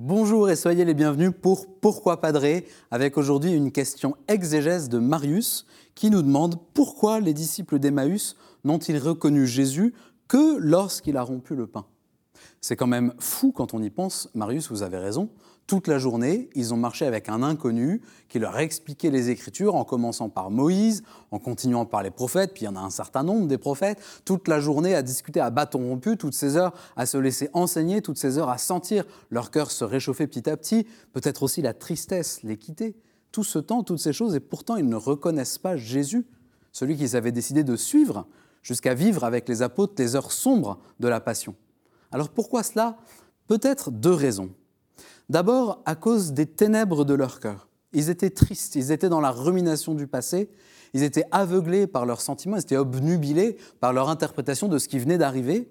Bonjour et soyez les bienvenus pour Pourquoi Padré avec aujourd'hui une question exégèse de Marius qui nous demande pourquoi les disciples d'Emmaüs n'ont-ils reconnu Jésus que lorsqu'il a rompu le pain C'est quand même fou quand on y pense, Marius, vous avez raison. Toute la journée, ils ont marché avec un inconnu qui leur a expliqué les Écritures en commençant par Moïse, en continuant par les prophètes, puis il y en a un certain nombre des prophètes. Toute la journée à discuter à bâton rompu, toutes ces heures à se laisser enseigner, toutes ces heures à sentir leur cœur se réchauffer petit à petit, peut-être aussi la tristesse les quitter. Tout ce temps, toutes ces choses, et pourtant ils ne reconnaissent pas Jésus, celui qu'ils avaient décidé de suivre jusqu'à vivre avec les apôtres les heures sombres de la passion. Alors pourquoi cela? Peut-être deux raisons. D'abord à cause des ténèbres de leur cœur. Ils étaient tristes, ils étaient dans la rumination du passé, ils étaient aveuglés par leurs sentiments, ils étaient obnubilés par leur interprétation de ce qui venait d'arriver.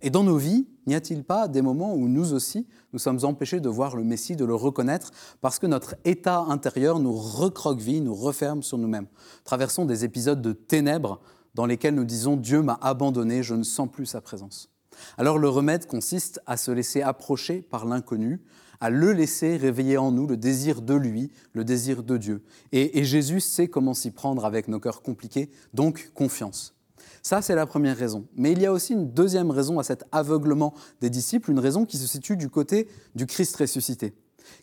Et dans nos vies, n'y a-t-il pas des moments où nous aussi, nous sommes empêchés de voir le Messie, de le reconnaître, parce que notre état intérieur nous recroqueville, nous referme sur nous-mêmes Traversons des épisodes de ténèbres dans lesquels nous disons Dieu m'a abandonné, je ne sens plus sa présence. Alors le remède consiste à se laisser approcher par l'inconnu, à le laisser réveiller en nous le désir de lui, le désir de Dieu. Et, Jésus sait comment s'y prendre avec nos cœurs compliqués, donc confiance. Ça, c'est la première raison. Mais il y a aussi une deuxième raison à cet aveuglement des disciples, une raison qui se situe du côté du Christ ressuscité.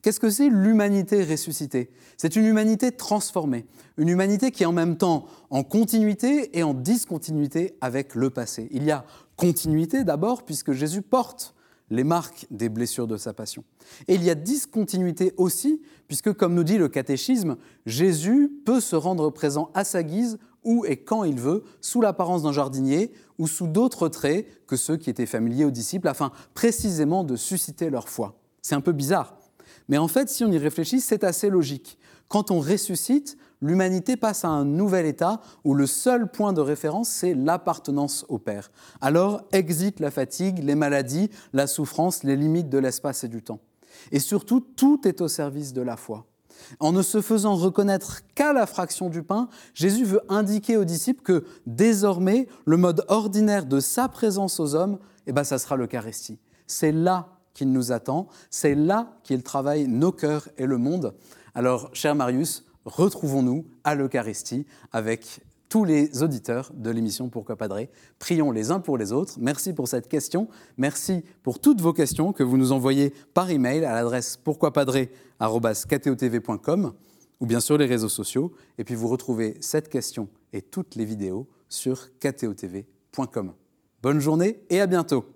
Qu'est-ce que c'est l'humanité ressuscitée? C'est une humanité transformée, une humanité qui est en même temps en continuité et en discontinuité avec le passé. Il y a continuité d'abord, puisque Jésus porte les marques des blessures de sa passion. Et il y a discontinuité aussi, puisque, comme nous dit le catéchisme, Jésus peut se rendre présent à sa guise où et quand il veut, sous l'apparence d'un jardinier ou sous d'autres traits que ceux qui étaient familiers aux disciples, afin précisément de susciter leur foi. C'est un peu bizarre. Mais en fait, si on y réfléchit, c'est assez logique. Quand on ressuscite, l'humanité passe à un nouvel état où le seul point de référence, c'est l'appartenance au Père. Alors exit la fatigue, les maladies, la souffrance, les limites de l'espace et du temps. Et surtout, tout est au service de la foi. En ne se faisant reconnaître qu'à la fraction du pain, Jésus veut indiquer aux disciples que désormais, le mode ordinaire de sa présence aux hommes, eh ben, ça sera l'Eucharistie. C'est là qu'il nous attend, c'est là qu'il travaille nos cœurs et le monde. Alors, cher Marius, retrouvons-nous à l'Eucharistie avec tous les auditeurs de l'émission Pourquoi Padré. Prions les uns pour les autres. Merci pour cette question. Merci pour toutes vos questions que vous nous envoyez par email à l'adresse pourquoipadré.com ou bien sur les réseaux sociaux. Et puis vous retrouvez cette question et toutes les vidéos sur ktotv.com. Bonne journée et à bientôt.